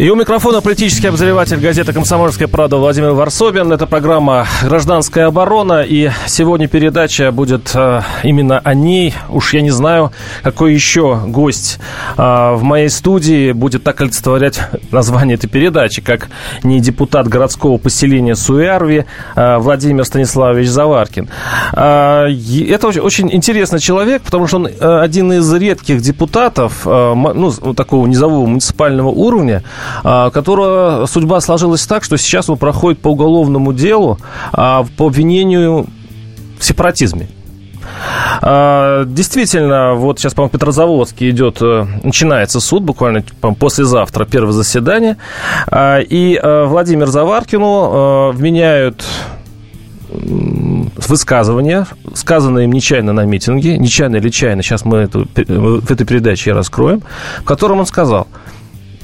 И у микрофона политический обозреватель газеты «Комсомольская правда» Владимир Варсобин. Это программа «Гражданская оборона». И сегодня передача будет э, именно о ней. Уж я не знаю, какой еще гость э, в моей студии будет так олицетворять название этой передачи, как не депутат городского поселения Суярви э, Владимир Станиславович Заваркин. Э, это очень, очень интересный человек, потому что он э, один из редких депутатов, э, ну, такого низового муниципального уровня, которого судьба сложилась так, что сейчас он проходит по уголовному делу а, по обвинению в сепаратизме. А, действительно, вот сейчас, по-моему, в Петрозаводске идет, э, начинается суд, буквально послезавтра, первое заседание. И э, Владимир Заваркину э, вменяют высказывания, сказанные им нечаянно на митинге, нечаянно или чайно, сейчас мы эту, в этой передаче раскроем, в котором он сказал –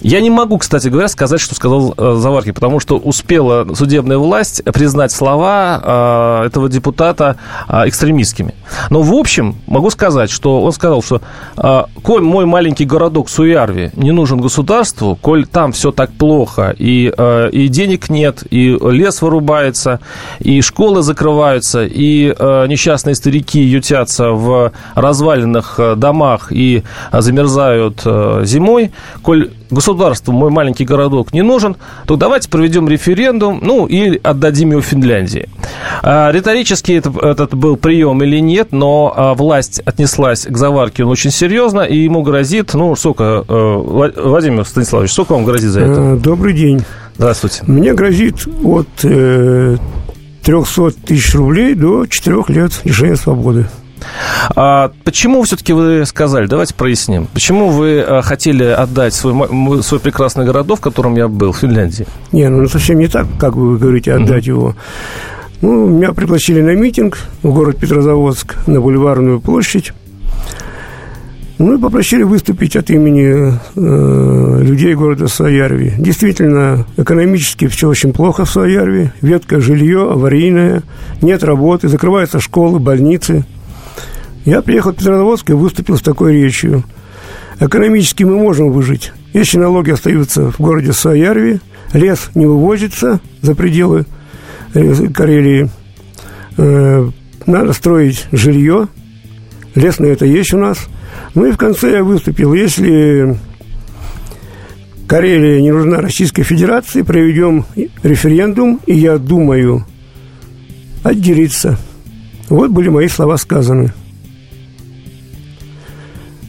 я не могу, кстати говоря, сказать, что сказал э, Заварки, потому что успела судебная власть признать слова э, этого депутата э, экстремистскими. Но, в общем, могу сказать, что он сказал, что э, коль мой маленький городок Суярви не нужен государству, коль там все так плохо, и, э, и денег нет, и лес вырубается, и школы закрываются, и э, несчастные старики ютятся в разваленных э, домах и замерзают э, зимой, коль государству мой маленький городок не нужен, то давайте проведем референдум, ну, и отдадим его Финляндии. А, риторически это, этот был прием или нет, но а, власть отнеслась к Заваркину очень серьезно, и ему грозит, ну, сколько, э, Владимир Станиславович, сколько вам грозит за это? Э, добрый день. Здравствуйте. Мне грозит от э, 300 тысяч рублей до 4 лет лишения свободы. А почему все-таки вы сказали, давайте проясним, почему вы а, хотели отдать свой, свой прекрасный городок, в котором я был, в Финляндии? Не, ну совсем не так, как вы говорите, отдать mm-hmm. его. Ну, меня пригласили на митинг в город Петрозаводск, на Бульварную площадь. Ну и попросили выступить от имени э, людей города Саярви. Действительно, экономически все очень плохо в Саярви. Ветка жилье, аварийное, нет работы, закрываются школы, больницы – я приехал в Петрозаводск и выступил с такой речью. Экономически мы можем выжить, если налоги остаются в городе Саярви, лес не вывозится за пределы э, Карелии, э, надо строить жилье, лес на это есть у нас. Ну и в конце я выступил, если Карелия не нужна Российской Федерации, проведем референдум, и я думаю отделиться. Вот были мои слова сказаны.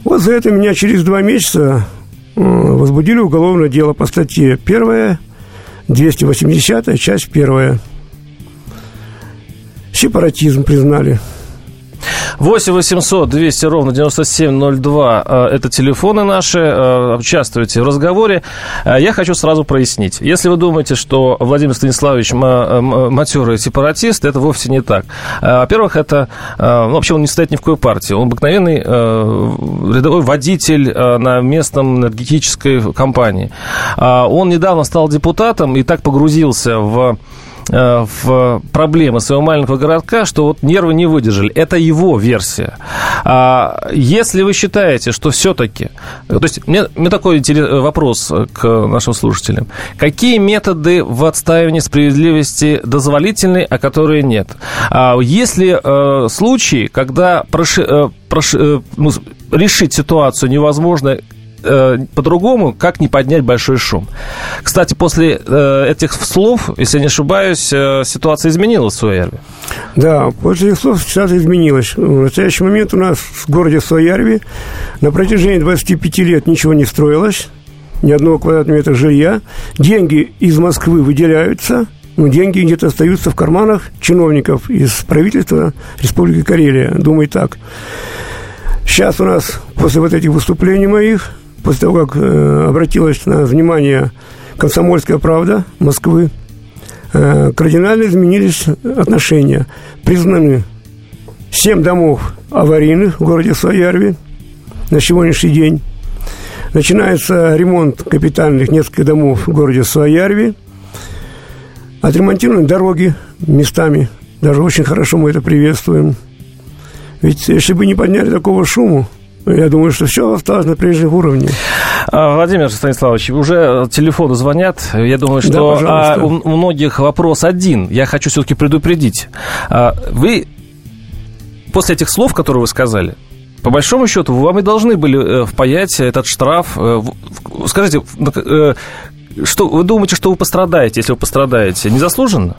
Вот за это меня через два месяца э, возбудили уголовное дело по статье первая, 280 часть первая. Сепаратизм признали. 8 800 200 ровно 9702 э, это телефоны наши. Э, участвуйте в разговоре. Э, я хочу сразу прояснить. Если вы думаете, что Владимир Станиславович матерый сепаратист, это вовсе не так. Во-первых, это... Ну, вообще он не стоит ни в какой партии. Он обыкновенный рядовой водитель на местном энергетической компании. Он недавно стал депутатом и так погрузился в в проблемы своего маленького городка, что вот нервы не выдержали. Это его версия. А если вы считаете, что все-таки... То есть, мне, мне такой вопрос к нашим слушателям. Какие методы в отстаивании справедливости дозволительны, а которые нет? А если э, случаи, когда проши, э, проши, э, ну, решить ситуацию невозможно э, по-другому, как не поднять большой шум. Кстати, после э, этих слов, если не ошибаюсь, э, ситуация изменилась в Суоярве. Да, после этих слов ситуация изменилась. В настоящий момент у нас в городе Суоярве на протяжении 25 лет ничего не строилось, ни одного квадратного метра жилья. Деньги из Москвы выделяются, но деньги где-то остаются в карманах чиновников из правительства Республики Карелия. Думаю так. Сейчас у нас, после вот этих выступлений моих, после того, как э, обратилась на внимание «Комсомольская правда» Москвы, э, кардинально изменились отношения. Признаны семь домов аварийных в городе Своярве на сегодняшний день. Начинается ремонт капитальных нескольких домов в городе Суаярви. Отремонтированы дороги местами. Даже очень хорошо мы это приветствуем. Ведь если бы не подняли такого шуму, я думаю, что все осталось на прежнем уровне. А, Владимир Станиславович, уже телефоны звонят. Я думаю, что да, а, у, у многих вопрос один. Я хочу все-таки предупредить. А, вы после этих слов, которые вы сказали, по большому счету, вам и должны были э, впаять этот штраф. Э, скажите, э, что вы думаете, что вы пострадаете, если вы пострадаете? Незаслуженно?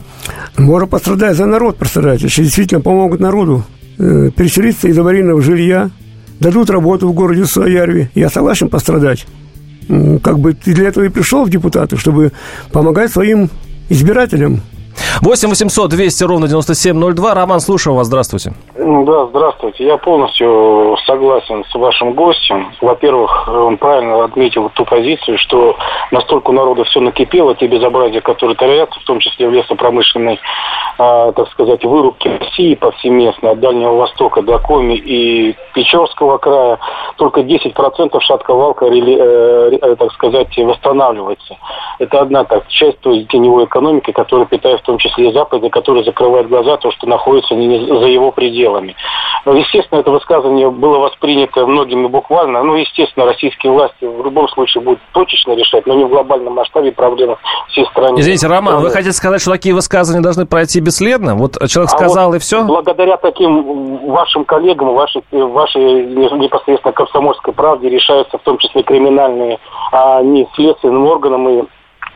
Можно пострадать за народ пострадать, если действительно помогут народу переселиться из аварийного жилья, дадут работу в городе Суаярве. Я согласен пострадать. Как бы ты для этого и пришел в депутаты, чтобы помогать своим избирателям. 8 800 200 ровно 9702. Роман, слушаю вас. Здравствуйте. Да, здравствуйте. Я полностью согласен с вашим гостем. Во-первых, он правильно отметил ту позицию, что настолько у народа все накипело, те безобразия, которые творятся, в том числе в лесопромышленной, э, так сказать, вырубке России повсеместно, от Дальнего Востока до Коми и Печорского края, только 10% шатковалка, э, э, так сказать, восстанавливается. Это одна так, часть той теневой экономики, которая питает том числе Запада, который закрывает глаза, то, что находится не за его пределами. Но, естественно, это высказывание было воспринято многими буквально. Ну, естественно, российские власти в любом случае будут точечно решать, но не в глобальном масштабе проблемы всей страны. Извините, Роман, страны. вы хотите сказать, что такие высказывания должны пройти бесследно? Вот человек сказал, а вот и все? Благодаря таким вашим коллегам, вашей, вашей непосредственно комсомольской правде решаются в том числе криминальные, а не следственным органам и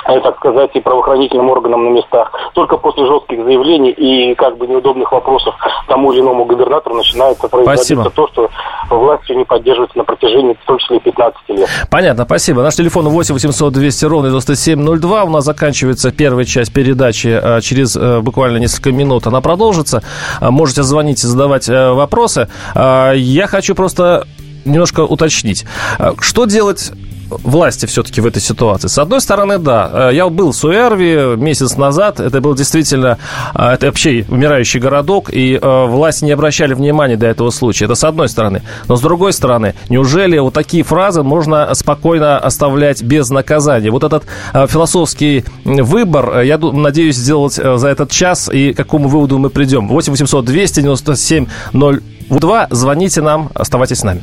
так сказать, и правоохранительным органам на местах. Только после жестких заявлений и как бы неудобных вопросов тому или иному губернатору начинается производиться то, что властью не поддерживается на протяжении, в том числе, 15 лет. Понятно, спасибо. Наш телефон 8 800 200 ровно 9702. У нас заканчивается первая часть передачи а, через а, буквально несколько минут. Она продолжится. А, можете звонить и задавать вопросы. Я хочу просто немножко уточнить. Что делать власти все-таки в этой ситуации? С одной стороны, да. Э, я был в Суэрви месяц назад. Это был действительно... Э, это вообще умирающий городок, и э, власти не обращали внимания до этого случая. Это с одной стороны. Но с другой стороны, неужели вот такие фразы можно спокойно оставлять без наказания? Вот этот философский выбор, я надеюсь, сделать за этот час, и к какому выводу мы придем. 8 800 297 02. Звоните нам, оставайтесь с нами.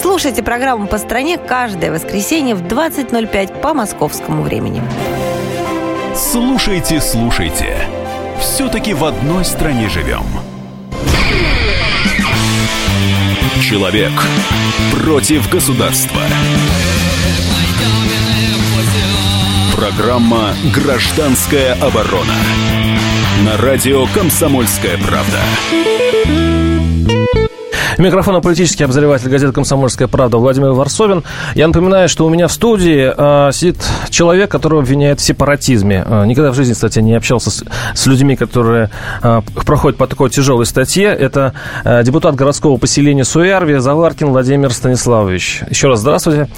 Слушайте программу «По стране» каждое воскресенье в 20.05 по московскому времени. Слушайте, слушайте. Все-таки в одной стране живем. Человек против государства. Программа «Гражданская оборона». На радио «Комсомольская правда». Микрофон политический обозреватель газеты «Комсомольская правда» Владимир Варсовин. Я напоминаю, что у меня в студии э, сидит человек, которого обвиняют в сепаратизме. Э, никогда в жизни, кстати, не общался с, с людьми, которые э, проходят по такой тяжелой статье. Это э, депутат городского поселения Суярви Заваркин Владимир Станиславович. Еще раз здравствуйте.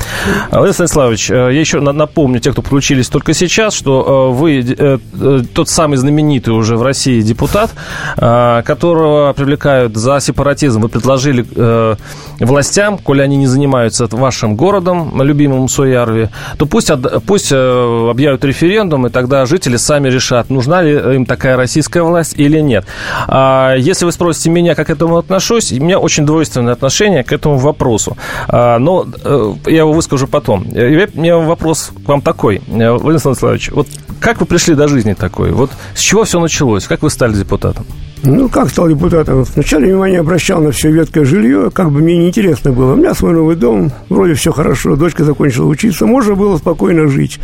Владимир Станиславович, э, я еще напомню, те, кто подключились только сейчас, что э, вы э, э, тот самый знаменитый уже в России депутат, э, которого привлекают за сепаратизм. Вы предложили предложили э, властям, коли они не занимаются вашим городом, любимым Суярви, то пусть, пусть э, объявят референдум, и тогда жители сами решат, нужна ли им такая российская власть или нет. А если вы спросите меня, как к этому отношусь, у меня очень двойственное отношение к этому вопросу. А, но э, я его выскажу потом. И у меня вопрос к вам такой, э, Владимир Станиславович, вот как вы пришли до жизни такой? Вот с чего все началось? Как вы стали депутатом? Ну, как стал депутатом? Вначале внимание обращал на все веткое жилье, как бы мне неинтересно было. У меня свой новый дом, вроде все хорошо, дочка закончила учиться, можно было спокойно жить.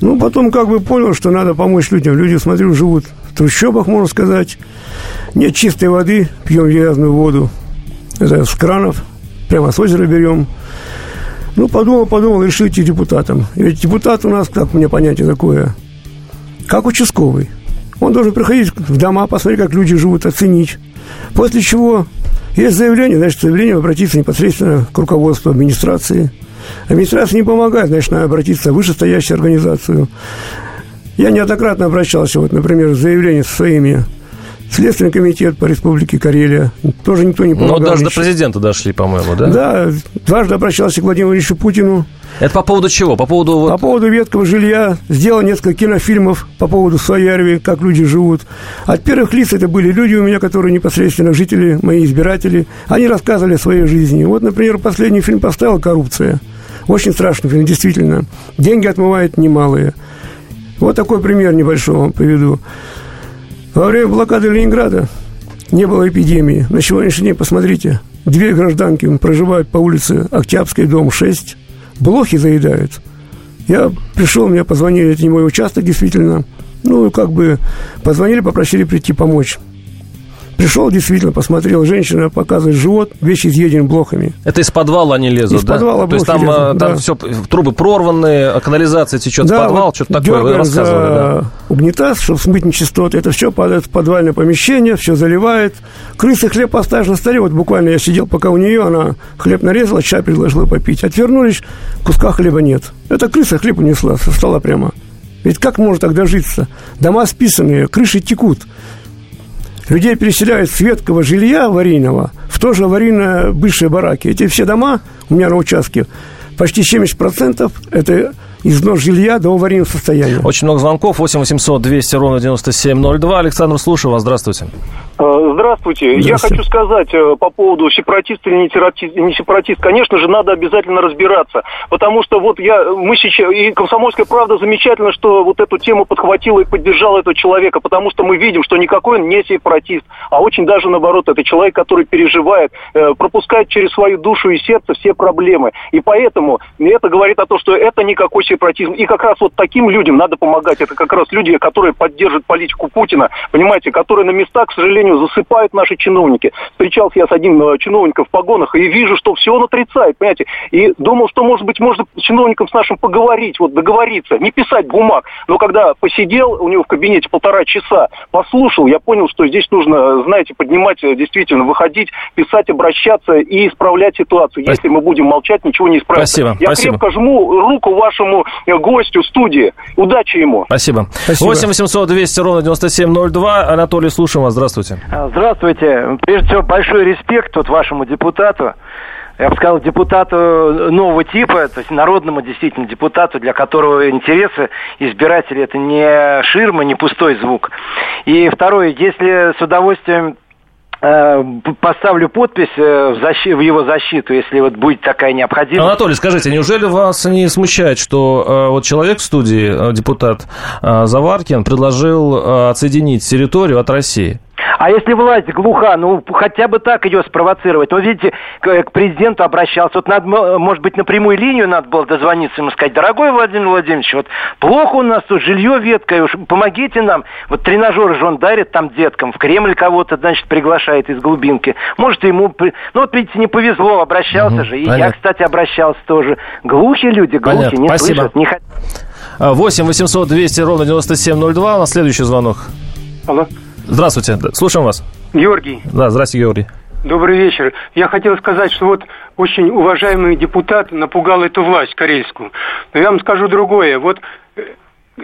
Ну, потом как бы понял, что надо помочь людям. Люди, смотрю, живут в трущобах, можно сказать. Нет чистой воды, пьем грязную воду. Это с кранов, прямо с озера берем. Ну, подумал, подумал, решил идти депутатом. Ведь депутат у нас, как мне понятие такое, как участковый. Он должен приходить в дома, посмотреть, как люди живут, оценить. После чего есть заявление, значит, заявление обратиться непосредственно к руководству администрации. Администрация не помогает, значит, надо обратиться в вышестоящую организацию. Я неоднократно обращался, вот, например, с заявлением со своими Следственный комитет по Республике Карелия. Тоже никто не помогал. Но даже до президента дошли, по-моему, да? Да, дважды обращался к Владимиру Ильичу Путину. Это по поводу чего? По поводу... По поводу веткого жилья. Сделал несколько кинофильмов по поводу Своярви, как люди живут. От первых лиц это были люди у меня, которые непосредственно жители, мои избиратели. Они рассказывали о своей жизни. Вот, например, последний фильм поставил «Коррупция». Очень страшный фильм, действительно. Деньги отмывает немалые. Вот такой пример небольшой вам приведу. Во время блокады Ленинграда не было эпидемии. На сегодняшний день, посмотрите, две гражданки проживают по улице Октябрьской, дом 6. Блохи заедают. Я пришел, мне позвонили, это не мой участок, действительно. Ну, как бы позвонили, попросили прийти помочь. Пришел, действительно, посмотрел, женщина показывает живот, вещи изъедены блохами. Это из подвала они лезут, из да? подвала То есть там, лезут, там да. все, трубы прорванные, канализация течет да, в подвал, вот что-то такое, вы рассказывали, за да? угнетаз, чтобы смыть нечистоты. Это все падает в подвальное помещение, все заливает. Крысы хлеб поставишь на столе. Вот буквально я сидел пока у нее, она хлеб нарезала, чай предложила попить. Отвернулись, куска хлеба нет. Это крыса хлеб унесла со стола прямо. Ведь как может тогда житься? Дома списанные, крыши текут. Людей переселяют с веткого жилья аварийного в тоже аварийное бывшие бараки. Эти все дома у меня на участке, почти 70% это износ жилья до аварийного состояния. Очень много звонков. 8 800 200 ровно 9702. Александр, слушаю вас. Здравствуйте. Э, Здравствуйте. Я Здравствуйте. хочу сказать э, по поводу сепаратист или не сепаратист. Конечно же, надо обязательно разбираться. Потому что вот я, мы сейчас, и «Комсомольская правда» замечательно, что вот эту тему подхватила и поддержала этого человека, потому что мы видим, что никакой он не сепаратист, а очень даже наоборот, это человек, который переживает, э, пропускает через свою душу и сердце все проблемы. И поэтому это говорит о том, что это никакой сепаратизм. И как раз вот таким людям надо помогать. Это как раз люди, которые поддерживают политику Путина, понимаете, которые на местах, к сожалению, засыпают наши чиновники. Встречался я с одним э, чиновником в погонах и вижу, что все он отрицает, понимаете. И думал, что, может быть, можно с чиновником с нашим поговорить, вот договориться, не писать бумаг. Но когда посидел у него в кабинете полтора часа, послушал, я понял, что здесь нужно, знаете, поднимать, э, действительно, выходить, писать, обращаться и исправлять ситуацию. Если мы будем молчать, ничего не исправится. Спасибо, Я спасибо. крепко жму руку вашему э, гостю студии. Удачи ему. Спасибо. Спасибо. 8 800 200 ровно 9702. Анатолий, слушаем вас. Здравствуйте. А, Здравствуйте. Прежде всего, большой респект вот вашему депутату. Я бы сказал, депутату нового типа, то есть народному действительно депутату, для которого интересы избирателей это не ширма, не пустой звук. И второе, если с удовольствием э, поставлю подпись э, в, защи- в его защиту, если вот будет такая необходимость. Анатолий, скажите, неужели вас не смущает, что э, вот человек в студии, э, депутат э, Заваркин, предложил э, отсоединить территорию от России? А если власть глуха, ну хотя бы так ее спровоцировать. Вот видите, к, к президенту обращался. Вот надо, может быть, на прямую линию надо было дозвониться ему сказать, дорогой Владимир Владимирович, вот плохо у нас тут жилье веткое, уж помогите нам. Вот тренажеры же он дарит там деткам, в Кремль кого-то, значит, приглашает из глубинки. Может, ему... Ну вот, видите, не повезло, обращался Мгм, же. И я, понятно. кстати, обращался тоже. Глухие люди, глухие, Понятно, не спасибо. слышат, не хотят. Э, 8 800 200 ровно 9702. У нас следующий звонок. Алло. Здравствуйте, слушаем вас. Георгий, Да, здравствуйте, Георгий. добрый вечер. Я хотел сказать, что вот очень уважаемый депутат напугал эту власть карельскую. Но я вам скажу другое. Вот э,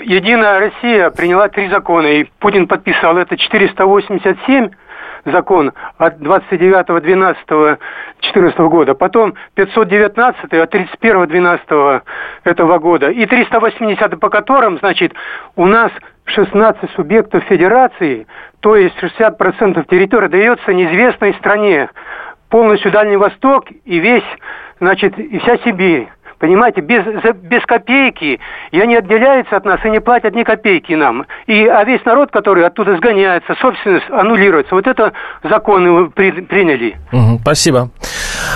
Единая Россия приняла три закона, и Путин подписал это 487 закон от 29.12.14 года, потом 519 от 31.12 этого года и 380 по которым, значит, у нас 16 субъектов федерации, то есть 60% территории дается неизвестной стране. Полностью Дальний Восток и весь, значит, и вся Сибирь. Понимаете, без, за- без копейки, и они отделяются от нас и не платят ни копейки нам. И, а весь народ, который оттуда сгоняется, собственность аннулируется. Вот это законы при- приняли. Мгм, спасибо.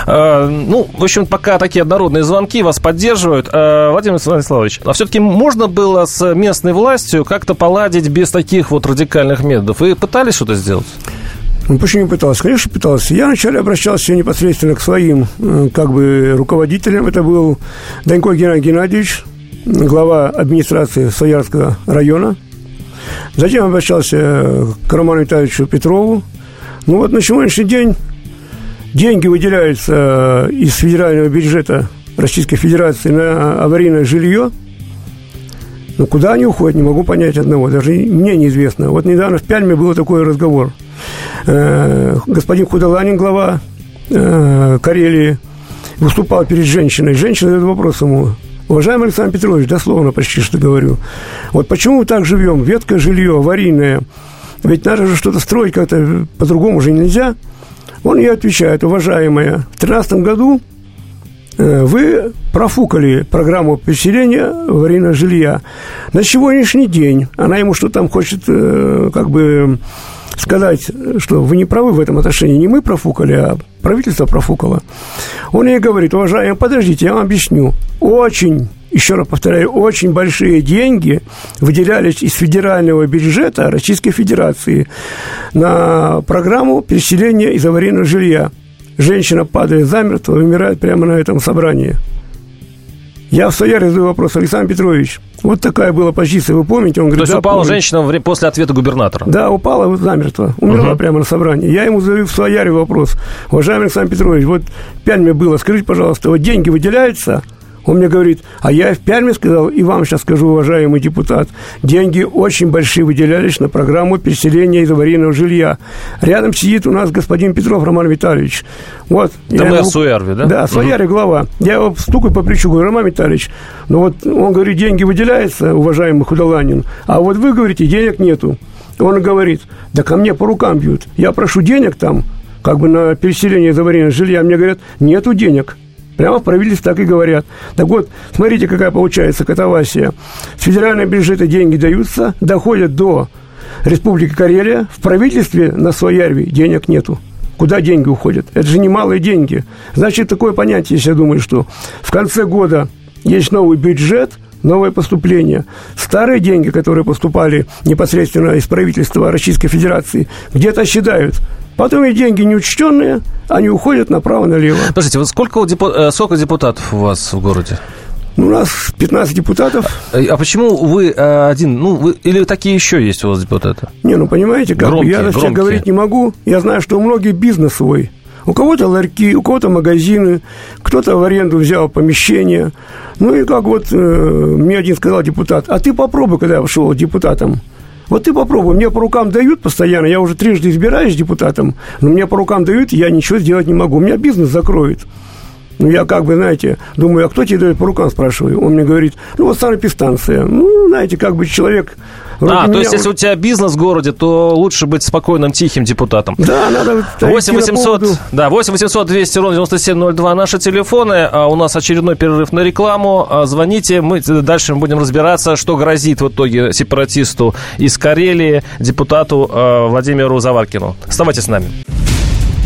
Э, ну, в общем, пока такие однородные звонки вас поддерживают. Э, Владимир Станиславович, а все-таки можно было с местной властью как-то поладить без таких вот радикальных методов? Вы пытались что-то сделать? Ну, почему не пытался? Конечно, пытался. Я вначале обращался непосредственно к своим, э, как бы, руководителям. Это был Данько Геннадий Геннадьевич, глава администрации Соярского района. Затем обращался к Роману Витальевичу Петрову. Ну вот на сегодняшний день деньги выделяются из федерального бюджета Российской Федерации на аварийное жилье. Но куда они уходят, не могу понять одного. Даже мне неизвестно. Вот недавно в Пяльме был такой разговор. Э, господин Худоланин, глава э, Карелии, выступал перед женщиной. Женщина задает вопрос ему. Уважаемый Александр Петрович, дословно почти что говорю. Вот почему мы так живем? Веткое жилье, аварийное. Ведь надо же что-то строить как-то по-другому уже нельзя. Он ей отвечает, уважаемая, в 2013 году э, вы профукали программу переселения аварийного жилья. На сегодняшний день она ему что там хочет как бы сказать, что вы не правы в этом отношении, не мы профукали, а правительство профукало. Он ей говорит, уважаемый, подождите, я вам объясню. Очень еще раз повторяю, очень большие деньги выделялись из федерального бюджета Российской Федерации на программу переселения из аварийного жилья. Женщина падает замертво, умирает прямо на этом собрании. Я в Сояре задаю вопрос, Александр Петрович, вот такая была позиция, вы помните? Он говорит, То есть да, упала помню. женщина после ответа губернатора? Да, упала замертво, умерла uh-huh. прямо на собрании. Я ему задаю в Сояре вопрос, уважаемый Александр Петрович, вот пять мне было, скажите, пожалуйста, вот деньги выделяются – он мне говорит, а я в Перми сказал, и вам сейчас скажу, уважаемый депутат, деньги очень большие выделялись на программу переселения из аварийного жилья. Рядом сидит у нас господин Петров Роман Витальевич. Вот. Это мы о Суярве, да? Да, Суяре угу. глава. Я его стукаю по плечу, говорю, Роман Витальевич, ну вот он говорит, деньги выделяются, уважаемый Худоланин, а вот вы говорите, денег нету. Он говорит, да ко мне по рукам бьют. Я прошу денег там, как бы на переселение из аварийного жилья. Мне говорят, нету денег. Прямо в правительстве так и говорят. Так вот, смотрите, какая получается катавасия. С федерального бюджета деньги даются, доходят до Республики Карелия. В правительстве на Своярве денег нету. Куда деньги уходят? Это же немалые деньги. Значит, такое понятие, я думаю, что в конце года есть новый бюджет – новое поступление. Старые деньги, которые поступали непосредственно из правительства Российской Федерации, где-то считают. Потом и деньги неучтенные, они уходят направо-налево. Подождите, вот сколько, депу... Э, сколько депутатов у вас в городе? Ну, у нас 15 депутатов. А, а почему вы э, один? Ну, вы, или такие еще есть у вас депутаты? Не, ну, понимаете, как громкие, я на всех говорить не могу. Я знаю, что у многих бизнес свой. У кого-то ларьки, у кого-то магазины, кто-то в аренду взял помещение. Ну и как вот э, мне один сказал депутат, а ты попробуй, когда я вошел депутатом, вот ты попробуй, мне по рукам дают постоянно, я уже трижды избираюсь депутатом, но мне по рукам дают, я ничего сделать не могу, у меня бизнес закроют. Ну, я как бы, знаете, думаю, а кто тебе дает по рукам, спрашиваю. Он мне говорит, ну, вот санэпистанция. Ну, знаете, как бы человек... А, то есть, если у тебя бизнес в городе, то лучше быть спокойным, тихим депутатом. Да, надо... 8 800, да, 8 800 200 ровно 9702 наши телефоны. А у нас очередной перерыв на рекламу. А, звоните, мы дальше будем разбираться, что грозит в итоге сепаратисту из Карелии, депутату а, Владимиру Заваркину. Оставайтесь с нами.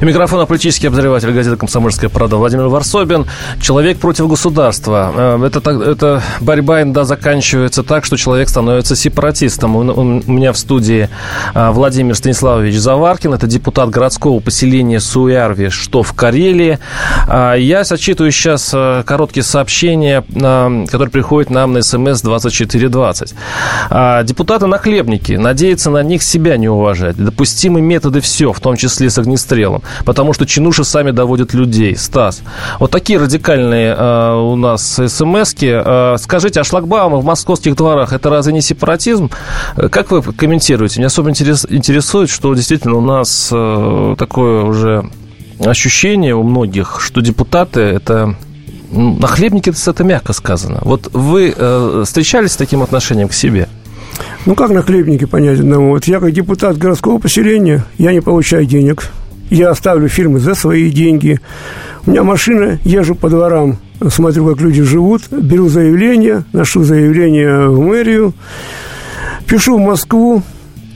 Микрофон политический обозреватель газеты «Комсомольская правда» Владимир Варсобин. Человек против государства. Э, это, это борьба иногда заканчивается так, что человек становится сепаратистом. У меня в студии э, Владимир Станиславович Заваркин. Это депутат городского поселения Суярви, что в Карелии. А я зачитываю сейчас э, короткие сообщения, которые приходят нам на смс 2420. А, депутаты нахлебники. Надеяться на них себя не уважать. Допустимы методы все, в том числе с огнестрелом потому что чинуши сами доводят людей. Стас, вот такие радикальные э, у нас смс-ки. Э, скажите, а шлагбаумы в московских дворах, это разве не сепаратизм? Э, как вы комментируете? Меня особо интерес, интересует, что действительно у нас э, такое уже ощущение у многих, что депутаты это ну, нахлебники это мягко сказано. Вот вы э, встречались с таким отношением к себе? Ну, как нахлебники понять одному? Вот я как депутат городского поселения, я не получаю денег. Я оставлю фирмы за свои деньги. У меня машина, езжу по дворам, смотрю, как люди живут, беру заявление, ношу заявление в мэрию, пишу в Москву,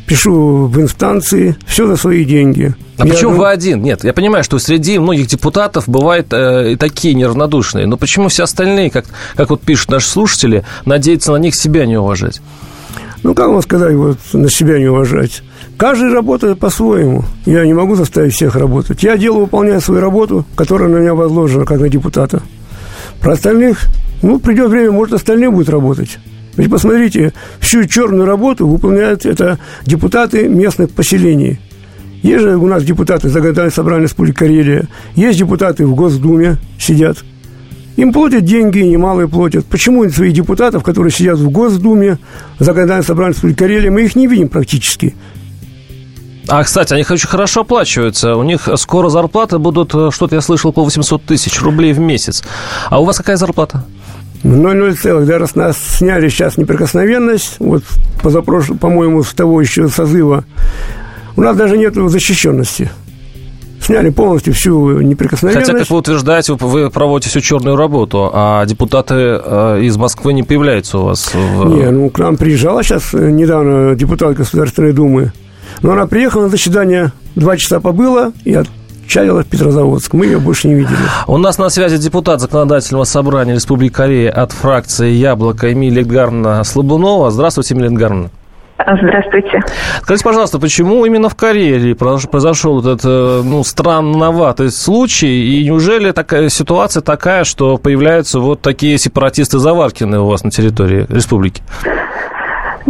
пишу в инстанции, все за свои деньги. А я почему вы один? Нет, я понимаю, что среди многих депутатов бывают э, и такие неравнодушные, но почему все остальные, как, как вот пишут наши слушатели, надеются на них себя не уважать? Ну, как вам сказать, вот на себя не уважать? Каждый работает по-своему. Я не могу заставить всех работать. Я делаю, выполняю свою работу, которая на меня возложена, как на депутата. Про остальных, ну, придет время, может, остальные будут работать. Ведь посмотрите, всю черную работу выполняют это депутаты местных поселений. Есть же у нас депутаты Законодательного собрания Республики Карелия, есть депутаты в Госдуме сидят. Им платят деньги, немалые платят. Почему своих депутатов, которые сидят в Госдуме, Законодательного собрания Республики Карелия, мы их не видим практически? А, кстати, они очень хорошо оплачиваются. У них скоро зарплаты будут, э, что-то я слышал, по 800 тысяч рублей в месяц. А у вас какая зарплата? 0,0 целых. Да, раз нас сняли сейчас неприкосновенность, вот позапрошлый, по-моему, с того еще созыва, у нас даже нет защищенности. Сняли полностью всю неприкосновенность. Хотя, как вы утверждаете, вы проводите всю черную работу, а депутаты э, из Москвы не появляются у вас? В... Не, ну, к нам приезжала сейчас э, недавно депутат Государственной Думы. Но она приехала на заседание, два часа побыла и отчалила в Петрозаводск. Мы ее больше не видели. У нас на связи депутат Законодательного собрания Республики Корея от фракции «Яблоко» Эмилия Эдгаровна Слабунова. Здравствуйте, Эмилия Эдгаровна. Здравствуйте. Скажите, пожалуйста, почему именно в Карелии произошел этот э, ну, странноватый случай? И неужели такая ситуация такая, что появляются вот такие сепаратисты-заваркины у вас на территории республики?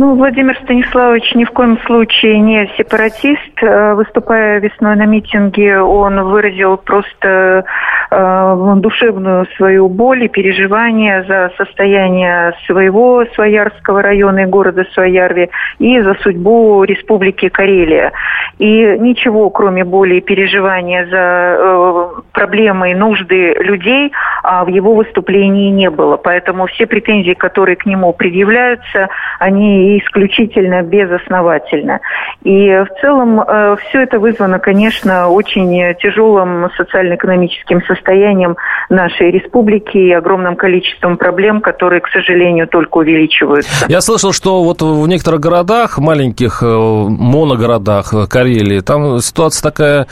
Ну, Владимир Станиславович ни в коем случае не сепаратист. Э, выступая весной на митинге, он выразил просто душевную свою боль и переживания за состояние своего Своярского района и города Своярви и за судьбу Республики Карелия. И ничего, кроме боли и переживания за э, проблемы и нужды людей, а в его выступлении не было. Поэтому все претензии, которые к нему предъявляются, они исключительно безосновательны. И в целом э, все это вызвано, конечно, очень тяжелым социально-экономическим состоянием нашей республики и огромным количеством проблем, которые, к сожалению, только увеличиваются. Я слышал, что вот в некоторых городах, маленьких э, моногородах Карелии, там ситуация такая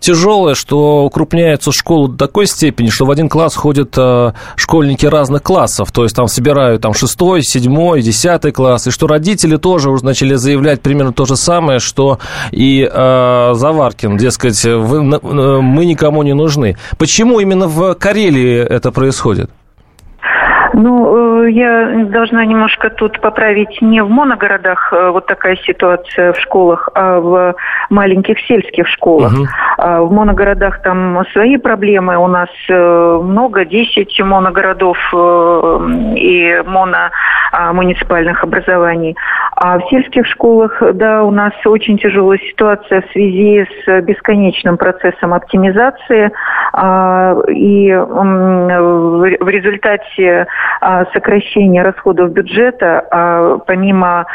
тяжелая, что укрупняются школы до такой степени, что в один класс ходят э, школьники разных классов, то есть там собирают там шестой, седьмой, десятый класс, и что родители тоже уже начали заявлять примерно то же самое, что и э, Заваркин, дескать, вы, э, мы никому не нужны. Почему именно в Карелии это происходит? Ну, э, я должна немножко тут поправить. Не в моногородах э, вот такая ситуация в школах, а в маленьких сельских школах. Угу. В моногородах там свои проблемы. У нас э, много, 10 моногородов и моно а, муниципальных образований. А в сельских школах, да, у нас очень тяжелая ситуация в связи с бесконечным процессом оптимизации. А, и в результате а, сокращения расходов бюджета, помимо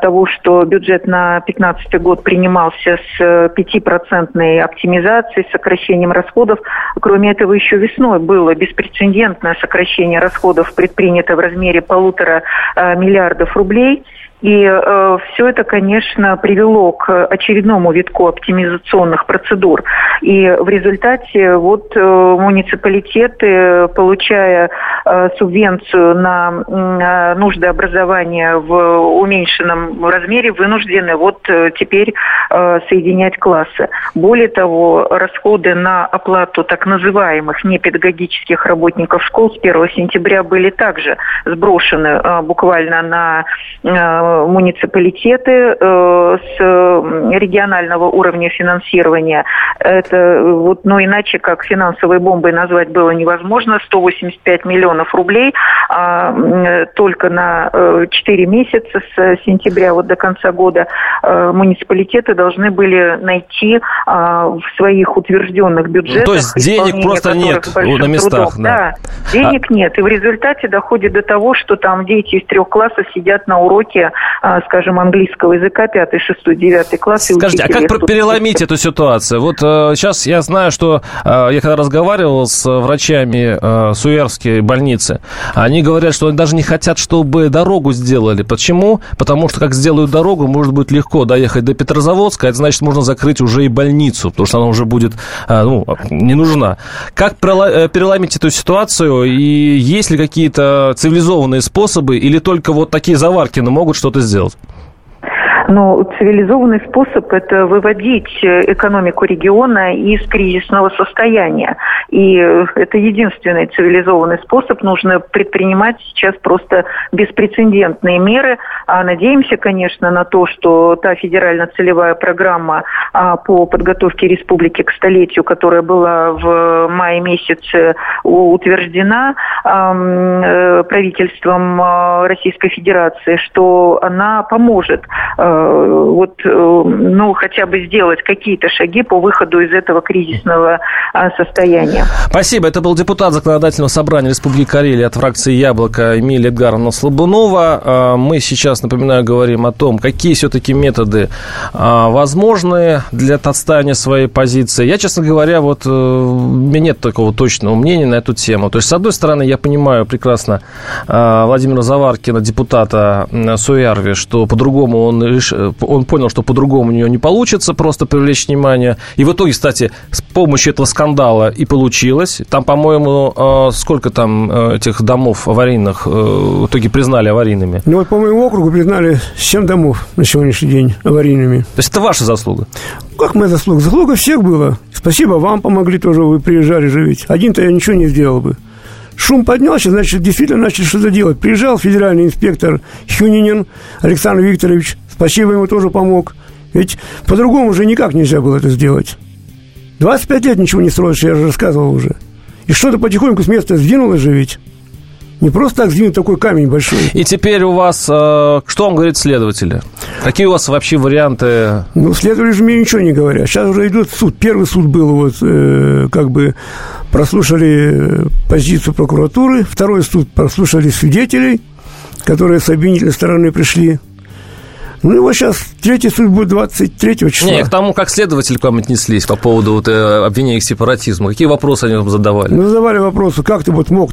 того, что бюджет на 2015 год принимался с 5% оптимизацией, сокращением расходов, кроме этого еще весной было беспрецедентное сокращение расходов предпринято в размере полутора миллиардов рублей – и э, все это, конечно, привело к очередному витку оптимизационных процедур. И в результате вот э, муниципалитеты, получая э, субвенцию на э, нужды образования в уменьшенном размере, вынуждены вот э, теперь э, соединять классы. Более того, расходы на оплату так называемых непедагогических работников школ с 1 сентября были также сброшены э, буквально на э, муниципалитеты с регионального уровня финансирования. Это вот, ну, иначе как финансовой бомбой назвать было невозможно. 185 миллионов рублей а, только на 4 месяца с сентября вот до конца года муниципалитеты должны были найти в своих утвержденных бюджетах. Ну, то есть денег просто нет на местах. Трудом. Да. да, денег а... нет. И в результате доходит до того, что там дети из трех классов сидят на уроке, а, скажем, английского языка, пятый, шестой, девятый класс. Скажите, а как переломить эту ситуацию? Вот сейчас я знаю, что я когда разговаривал с врачами э, Суярской больницы, они говорят, что они даже не хотят, чтобы дорогу сделали. Почему? Потому что как сделают дорогу, может быть легко доехать до Петрозаводска, это значит, можно закрыть уже и больницу, потому что она уже будет ну, не нужна. Как э, переломить эту ситуацию? И есть ли какие-то цивилизованные способы, или только вот такие заваркины могут что-то сделать? Но цивилизованный способ – это выводить э, экономику региона из кризисного состояния. И это единственный цивилизованный способ. Нужно предпринимать сейчас просто беспрецедентные меры. А надеемся, конечно, на то, что та федерально-целевая программа а, по подготовке республики к столетию, которая была в мае месяце утверждена э, правительством а, Российской Федерации, что она поможет вот, э, ну, хотя бы сделать какие-то шаги по выходу из этого кризисного а, состояния. Спасибо. Это был депутат Законодательного собрания Республики Карелия от фракции «Яблоко» Эмилия Эдгаровна Слобунова. А, мы сейчас, напоминаю, говорим о том, какие все-таки методы а, возможны для отстаивания своей позиции. Я, честно говоря, вот э, у меня нет такого точного мнения на эту тему. То есть, с одной стороны, я понимаю прекрасно Владимира Заваркина, депутата Суярви, что по-другому он Э, он понял, что по-другому у нее не получится просто привлечь внимание. И в итоге, кстати, с помощью этого скандала и получилось. Там, по-моему, э, сколько там э, этих домов аварийных в итоге признали аварийными? Ну, вот по моему округу признали 7 домов на сегодняшний день аварийными. То есть это ваша заслуга? Как моя заслуга? Заслуга всех была. Спасибо, вам помогли тоже, вы приезжали же ведь. Один-то я ничего не сделал бы. Шум поднялся, значит, действительно начали что-то делать. Приезжал федеральный инспектор Хюнинин Александр Викторович, Спасибо ему тоже помог. Ведь по-другому уже никак нельзя было это сделать. 25 лет ничего не строишь, я же рассказывал уже. И что-то потихоньку с места сдвинулось же ведь. Не просто так сдвинуть такой камень большой. И теперь у вас, э, что вам говорит следователи? Какие у вас вообще варианты? Ну, следователи же мне ничего не говорят. Сейчас уже идет суд. Первый суд был, вот, э, как бы, прослушали позицию прокуратуры. Второй суд прослушали свидетелей, которые с обвинительной стороны пришли. Ну, его сейчас третий суд будет 23 числа. Не, к тому, как следователи к вам отнеслись по поводу вот, э, обвинения сепаратизма. Какие вопросы они вам задавали? Ну, задавали вопросы, как ты вот мог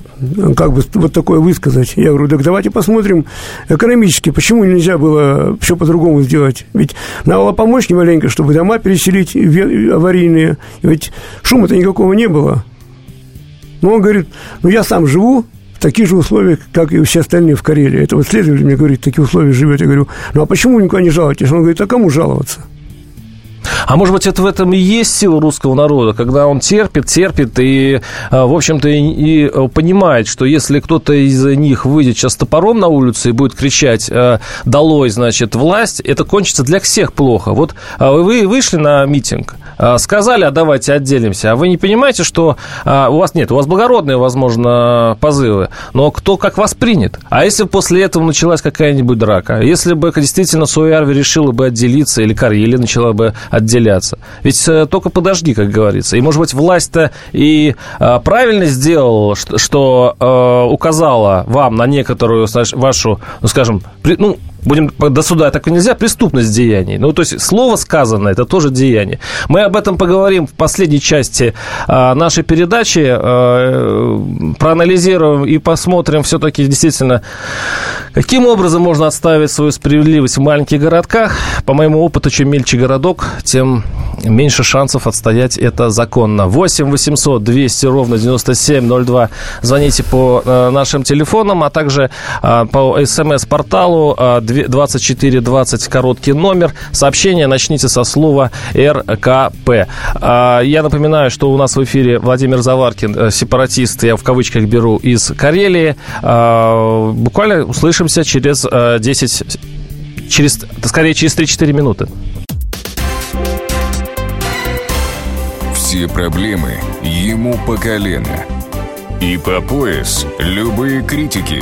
как бы вот такое высказать. Я говорю, так давайте посмотрим экономически, почему нельзя было все по-другому сделать. Ведь надо помочь немаленько, чтобы дома переселить аварийные. Ведь шума-то никакого не было. Но он говорит, ну, я сам живу, таких же условиях, как и все остальные в Карелии. Это вот следователь мне говорит, в таких условиях живет. Я говорю, ну а почему никуда не жалуетесь? Он говорит, а кому жаловаться? А может быть, это в этом и есть сила русского народа, когда он терпит, терпит и, а, в общем-то, и, и э, понимает, что если кто-то из них выйдет сейчас топором на улицу и будет кричать э, «долой, значит, власть», это кончится для всех плохо. Вот а, вы вышли на митинг, а, сказали, а давайте отделимся, а вы не понимаете, что у вас нет, у вас благородные, возможно, позывы, но кто как вас принят? А если после этого началась какая-нибудь драка? Если бы действительно Суярви решила бы отделиться или Карелия начала бы отделяться. Ведь э, только подожди, как говорится. И, может быть, власть-то и э, правильно сделала, что, что э, указала вам на некоторую вашу, ну, скажем, при, ну, будем до суда так нельзя, преступность деяний. Ну, то есть слово сказано, это тоже деяние. Мы об этом поговорим в последней части а, нашей передачи, а, проанализируем и посмотрим все-таки действительно, каким образом можно отставить свою справедливость в маленьких городках. По моему опыту, чем мельче городок, тем меньше шансов отстоять это законно. 8 800 200 ровно 9702. Звоните по а, нашим телефонам, а также а, по смс-порталу а, 2420, короткий номер. Сообщение начните со слова РКП. А, я напоминаю, что у нас в эфире Владимир Заваркин, э, сепаратист, я в кавычках беру, из Карелии. А, буквально услышимся через 10 э, через, скорее, через 3-4 минуты. Все проблемы ему по колено. И по пояс любые критики.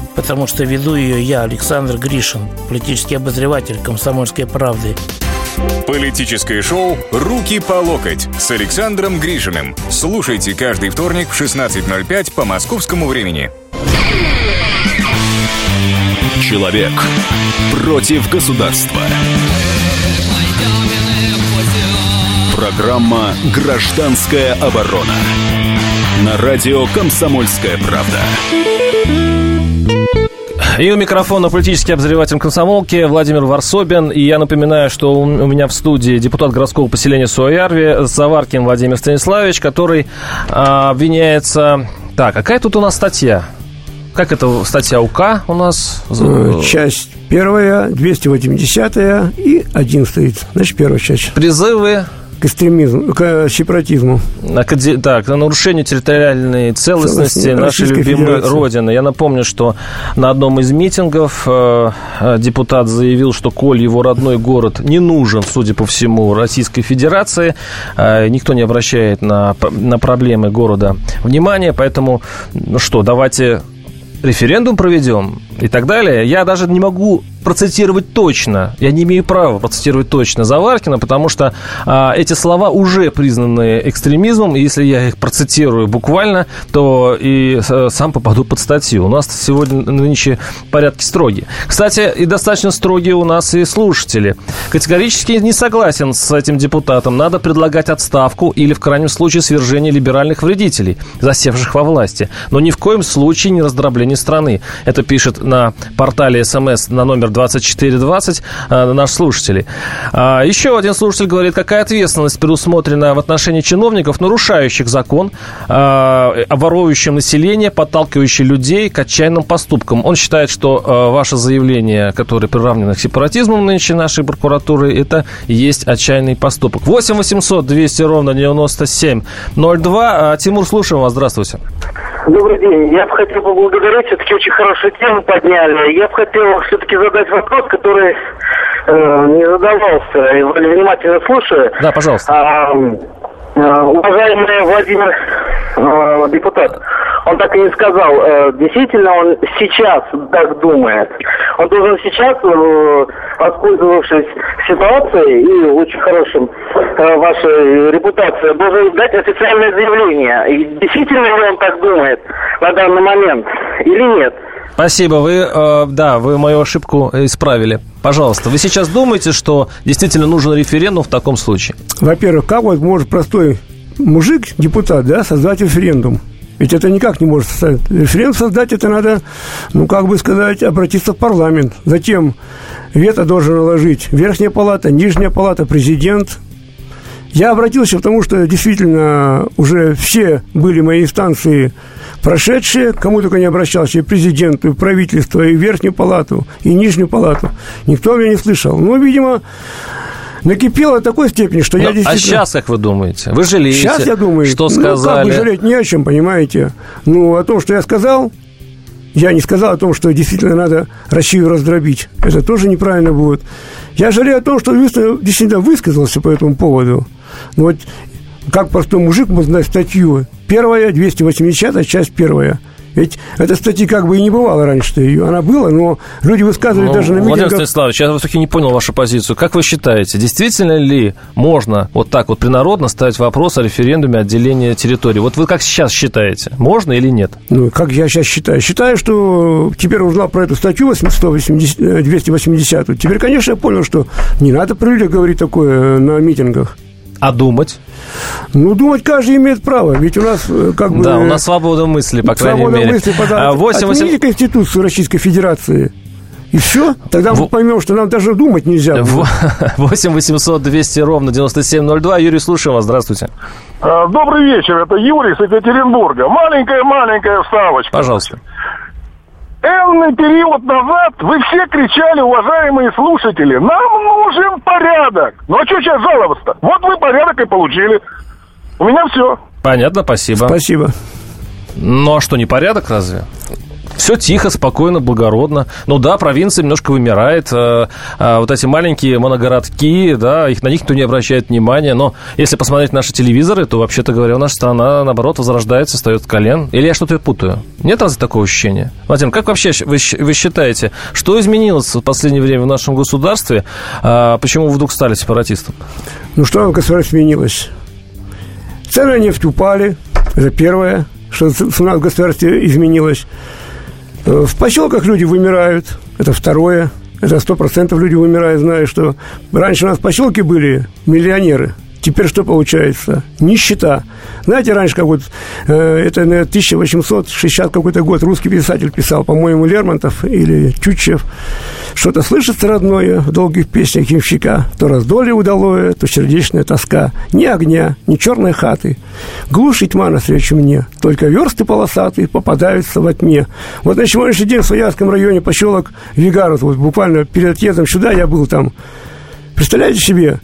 потому что веду ее я, Александр Гришин, политический обозреватель «Комсомольской правды». Политическое шоу «Руки по локоть» с Александром Гришиным. Слушайте каждый вторник в 16.05 по московскому времени. Человек против государства. Программа «Гражданская оборона» на радио «Комсомольская правда». И у микрофона политический обозреватель комсомолки Владимир Варсобин. И я напоминаю, что у меня в студии депутат городского поселения Суоярви Заваркин Владимир Станиславович, который а, обвиняется... Так, какая тут у нас статья? Как это статья УК у нас? Э, часть первая, 280 и 11. Значит, первая часть. Призывы к экстремизму, к сепаратизму. Так, на нарушение территориальной целостности нашей любимой Федерации. Родины. Я напомню, что на одном из митингов э, э, депутат заявил, что коль его родной город не нужен, судя по всему, Российской Федерации, э, никто не обращает на, на проблемы города внимания, поэтому, ну что, давайте референдум проведем и так далее. Я даже не могу процитировать точно, я не имею права процитировать точно Заваркина, потому что а, эти слова уже признаны экстремизмом, и если я их процитирую буквально, то и а, сам попаду под статью. У нас сегодня нынче порядки строгие. Кстати, и достаточно строгие у нас и слушатели. Категорически не согласен с этим депутатом. Надо предлагать отставку или, в крайнем случае, свержение либеральных вредителей, засевших во власти. Но ни в коем случае не раздробление страны. Это пишет на портале СМС на номер 2420 э, наш слушатели. А, еще один слушатель говорит, какая ответственность предусмотрена в отношении чиновников, нарушающих закон, а, ворующим население, подталкивающих людей к отчаянным поступкам. Он считает, что а, ваше заявление, которое приравнено к сепаратизму нынче нашей прокуратуры, это есть отчаянный поступок. 8 800 200 ровно 9702. Тимур, слушаем вас. Здравствуйте. Добрый день. Я бы хотел поблагодарить, все-таки очень хорошую тему подняли. Я бы хотел все-таки задать вопрос, который э, не задавался, и внимательно слушаю. Да, пожалуйста. А, а, уважаемый Владимир э, депутат, он так и не сказал, э, действительно он сейчас так думает. Он должен сейчас, э, воспользовавшись ситуацией и очень хорошим э, вашей репутацией, должен дать официальное заявление. И действительно ли он так думает на данный момент или нет? Спасибо, вы, э, да, вы мою ошибку исправили. Пожалуйста, вы сейчас думаете, что действительно нужен референдум в таком случае? Во-первых, как вот может простой мужик, депутат, да, создать референдум? Ведь это никак не может создать. Референдум создать, это надо, ну, как бы сказать, обратиться в парламент. Затем вето должен наложить Верхняя палата, Нижняя палата, президент. Я обратился, потому что действительно уже все были мои инстанции прошедшие, кому только не обращался, и президенту, и правительство, и Верхнюю палату, и Нижнюю палату. Никто меня не слышал. Ну, видимо, накипело до такой степени, что Но, я а действительно... А сейчас как вы думаете? Вы жалеете? Сейчас я думаю, что ну, сказали? как бы жалеть не о чем, понимаете. Ну, о том, что я сказал, я не сказал о том, что действительно надо Россию раздробить. Это тоже неправильно будет. Я жалею о том, что действительно высказался по этому поводу. Но вот как простой мужик может знать статью? Первая, 280 часть первая – ведь этой статьи как бы и не бывало раньше-то ее. Она была, но люди высказывали ну, даже на митингах... Владимир Станиславович, я все-таки не понял вашу позицию. Как вы считаете, действительно ли можно вот так вот принародно ставить вопрос о референдуме отделения территории? Вот вы как сейчас считаете, можно или нет? Ну, как я сейчас считаю? Считаю, что теперь узнал про эту статью 880, 280 э, Теперь, конечно, я понял, что не надо при людях говорить такое на митингах. А думать? Ну, думать каждый имеет право, ведь у нас э, как бы... Да, у нас свобода мысли, по крайней свобода мере. мысли, потому... 8, 8... Отмените Конституцию Российской Федерации. И все. Тогда мы поймем, что нам даже думать нельзя. было. 8 800 200 ровно 9702. Юрий, слушаем вас. Здравствуйте. А, Добрый вечер, это Юрий с Екатеринбурга. Маленькая-маленькая вставочка. Пожалуйста. Энный период назад вы все кричали, уважаемые слушатели, нам нужен порядок. Ну а что сейчас жаловаться-то? Вот вы порядок и получили. У меня все. Понятно, спасибо. Спасибо. Ну а что, не порядок разве? Все тихо, спокойно, благородно. Ну да, провинция немножко вымирает. Э, э, вот эти маленькие моногородки, да, их, на них никто не обращает внимания. Но если посмотреть наши телевизоры, то, вообще-то говоря, наша страна, наоборот, возрождается, встает колен. Или я что-то путаю? Нет разве такого ощущения? Владимир, как вообще вы, вы считаете, что изменилось в последнее время в нашем государстве? А почему вдруг стали сепаратистом? Ну что в государстве изменилось? Цены на нефть упали. Это первое, что у нас в государстве изменилось. Э, В поселках люди вымирают. Это второе. Это сто процентов люди вымирают, зная, что раньше у нас в поселке были миллионеры. Теперь что получается? Нищета. Знаете, раньше, как вот, э, это, наверное, 1860 какой-то год, русский писатель писал, по-моему, Лермонтов или Чучев, что-то слышится родное в долгих песнях ямщика, то раздолье удалое, то сердечная тоска. Ни огня, ни черной хаты. Глушь и тьма навстречу мне, только версты полосатые попадаются во тьме. Вот на сегодняшний день в Своярском районе поселок Вигаров, вот буквально перед отъездом сюда я был там. Представляете себе,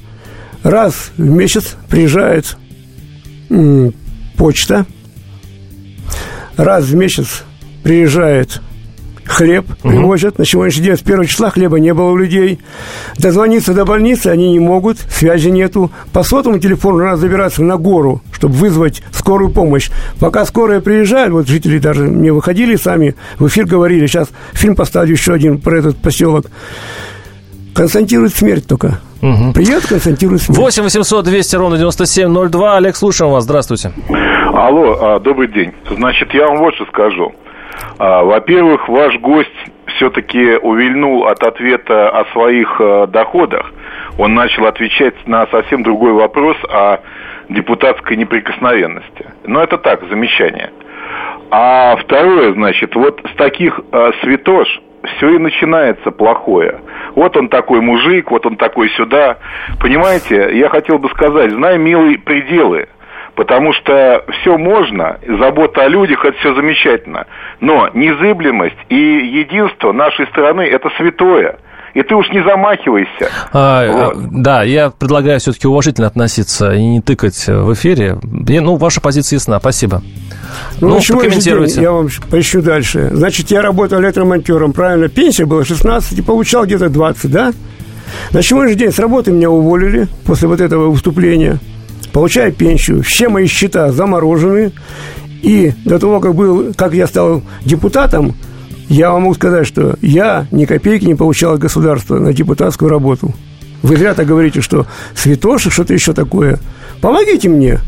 раз в месяц приезжает м, почта, раз в месяц приезжает хлеб, привозят. На сегодняшний день с первого числа хлеба не было у людей. Дозвониться до больницы они не могут, связи нету. По сотовому телефону надо забираться на гору, чтобы вызвать скорую помощь. Пока скорая приезжает, вот жители даже не выходили сами, в эфир говорили, сейчас фильм поставлю еще один про этот поселок. Констатирует смерть только. Приедет, констатирует смерть. 8 800 200 ровно 9702. Олег, слушаем вас. Здравствуйте. Алло, а, добрый день. Значит, я вам вот что скажу. А, Во-первых, ваш гость все-таки увильнул от ответа о своих э, доходах. Он начал отвечать на совсем другой вопрос о депутатской неприкосновенности. Но это так, замечание. А второе, значит, вот с таких э, святош все и начинается плохое. Вот он такой мужик, вот он такой сюда. Понимаете, я хотел бы сказать, знай, милый, пределы. Потому что все можно, забота о людях это все замечательно. Но незыблемость и единство нашей страны это святое. И ты уж не замахивайся. А, Да, я предлагаю все-таки уважительно относиться и не тыкать в эфире. И, Ну, ваша позиция ясна. Спасибо. Ну, Ну, прокомментируйте. я вам поищу дальше. Значит, я работал электромонтером, правильно? Пенсия была 16 и получал где-то 20, да? На сегодняшний день с работы меня уволили после вот этого выступления. Получаю пенсию. Все мои счета заморожены. И до того, как, был, как я стал депутатом, я вам могу сказать, что я ни копейки не получал от государства на депутатскую работу. Вы зря так говорите, что святоши, что-то еще такое. Помогите мне.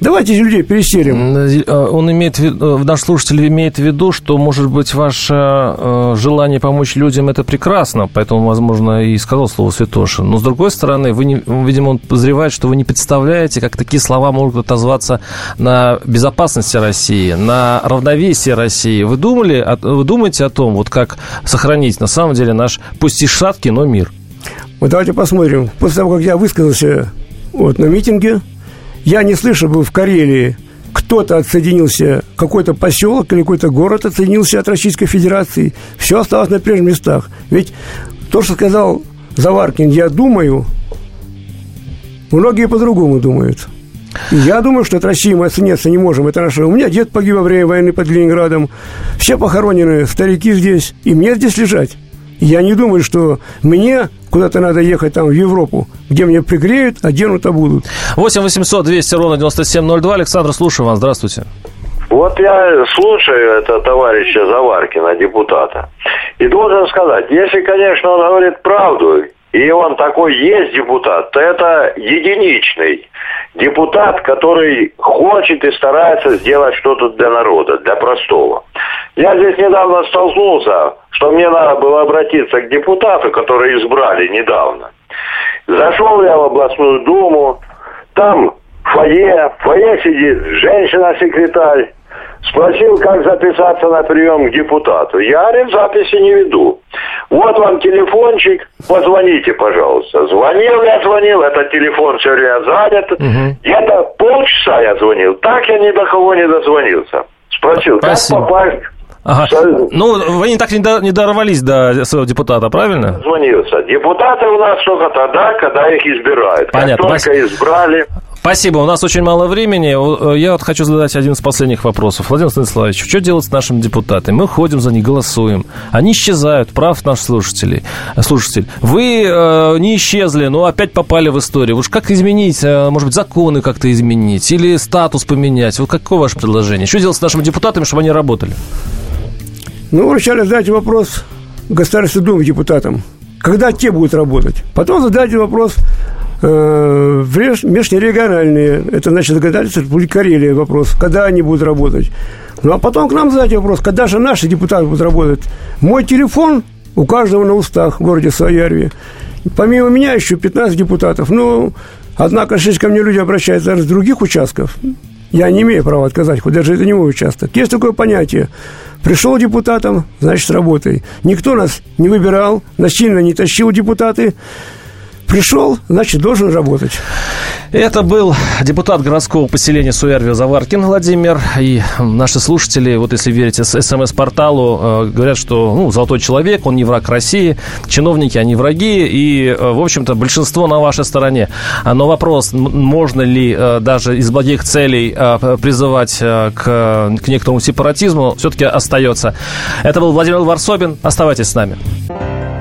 Давайте людей переселим. Э, Он имеет в виду, наш слушатель имеет в виду, что, может быть, ваше э, желание помочь людям – это прекрасно, поэтому, возможно, и сказал слово «святоша». Но, с другой стороны, вы не, видимо, он подозревает, что вы не представляете, как такие слова могут отозваться на безопасности России, на равновесие России. Вы думали, вы думаете о том, вот как сохранить, на самом деле, наш, пусть и шаткий, но мир? Вот давайте посмотрим. После того, как я высказался вот, на митинге, я не слышал бы в Карелии, кто-то отсоединился, какой-то поселок или какой-то город отсоединился от Российской Федерации. Все осталось на прежних местах. Ведь то, что сказал Заваркин, я думаю, многие по-другому думают. И я думаю, что от России мы отсоединяться не можем. Это наше... У меня дед погиб во время войны под Ленинградом. Все похоронены, старики здесь. И мне здесь лежать. Я не думаю, что мне куда-то надо ехать там в Европу, где меня пригреют, оденут, а будут. 8 800 200 ровно 9702. Александр, слушаю вас. Здравствуйте. Вот я слушаю это товарища Заваркина, депутата, и должен сказать, если, конечно, он говорит правду, и он такой есть депутат, то это единичный депутат, который хочет и старается сделать что-то для народа, для простого. Я здесь недавно столкнулся, что мне надо было обратиться к депутату, который избрали недавно. Зашел я в областную думу, там фойе, в фойе сидит женщина-секретарь, Спросил, как записаться на прием к депутату. Я, говорит, записи не веду. Вот вам телефончик, позвоните, пожалуйста. Звонил я, звонил, этот телефон все время занят. Угу. Где-то полчаса я звонил. Так я ни до кого не дозвонился. Спросил, Спасибо. как попасть Ага. Ну, вы не так не, до- не дорвались до своего депутата, правильно? звонился. Депутаты у нас только тогда, когда их избирают. Понятно. Как только избрали, Спасибо, у нас очень мало времени. Э, Я вот хочу задать один из последних вопросов. Владимир Станиславович, что делать с нашими депутатами? Мы ходим за них, голосуем. Они исчезают, прав наш слушателей. э, слушатель. Вы э, не исчезли, но опять попали в историю. Уж как изменить, э, может быть, законы как-то изменить или статус поменять? Вот какое ваше предложение? Что делать с нашими депутатами, чтобы они работали? Ну, вначале задайте вопрос Государственной Думы депутатам, когда те будут работать. Потом задайте вопрос э, межрегиональные, это значит законодательство Республики Карелия вопрос, когда они будут работать. Ну, а потом к нам задайте вопрос, когда же наши депутаты будут работать. Мой телефон у каждого на устах в городе Саярве. Помимо меня еще 15 депутатов. Ну, однако, если ко мне люди обращаются с других участков, я не имею права отказать, хоть даже это не мой участок. Есть такое понятие. Пришел депутатом, значит, работай. Никто нас не выбирал, насильно не тащил депутаты. Пришел, значит, должен работать. Это был депутат городского поселения Суэрвио Заваркин Владимир. И наши слушатели, вот если верить с- СМС-порталу, э, говорят, что ну, золотой человек, он не враг России, чиновники, они враги, и, э, в общем-то, большинство на вашей стороне. А, Но вопрос, можно ли э, даже из благих целей призывать к, к некоторому сепаратизму, все-таки остается. Это был Владимир Варсобин. Оставайтесь с нами.